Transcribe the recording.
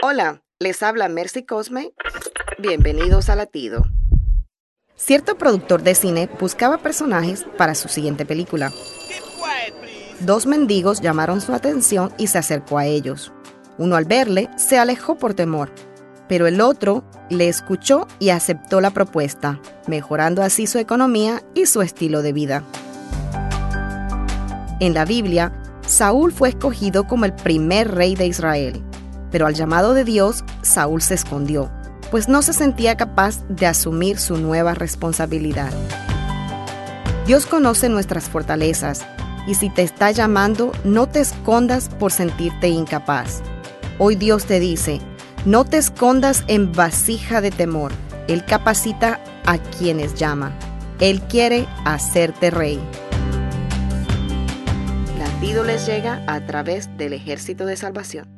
Hola, les habla Mercy Cosme. Bienvenidos a Latido. Cierto productor de cine buscaba personajes para su siguiente película. Dos mendigos llamaron su atención y se acercó a ellos. Uno al verle se alejó por temor, pero el otro le escuchó y aceptó la propuesta, mejorando así su economía y su estilo de vida. En la Biblia, Saúl fue escogido como el primer rey de Israel, pero al llamado de Dios, Saúl se escondió, pues no se sentía capaz de asumir su nueva responsabilidad. Dios conoce nuestras fortalezas y si te está llamando, no te escondas por sentirte incapaz. Hoy Dios te dice, no te escondas en vasija de temor. Él capacita a quienes llama. Él quiere hacerte rey. Latido les llega a través del ejército de salvación.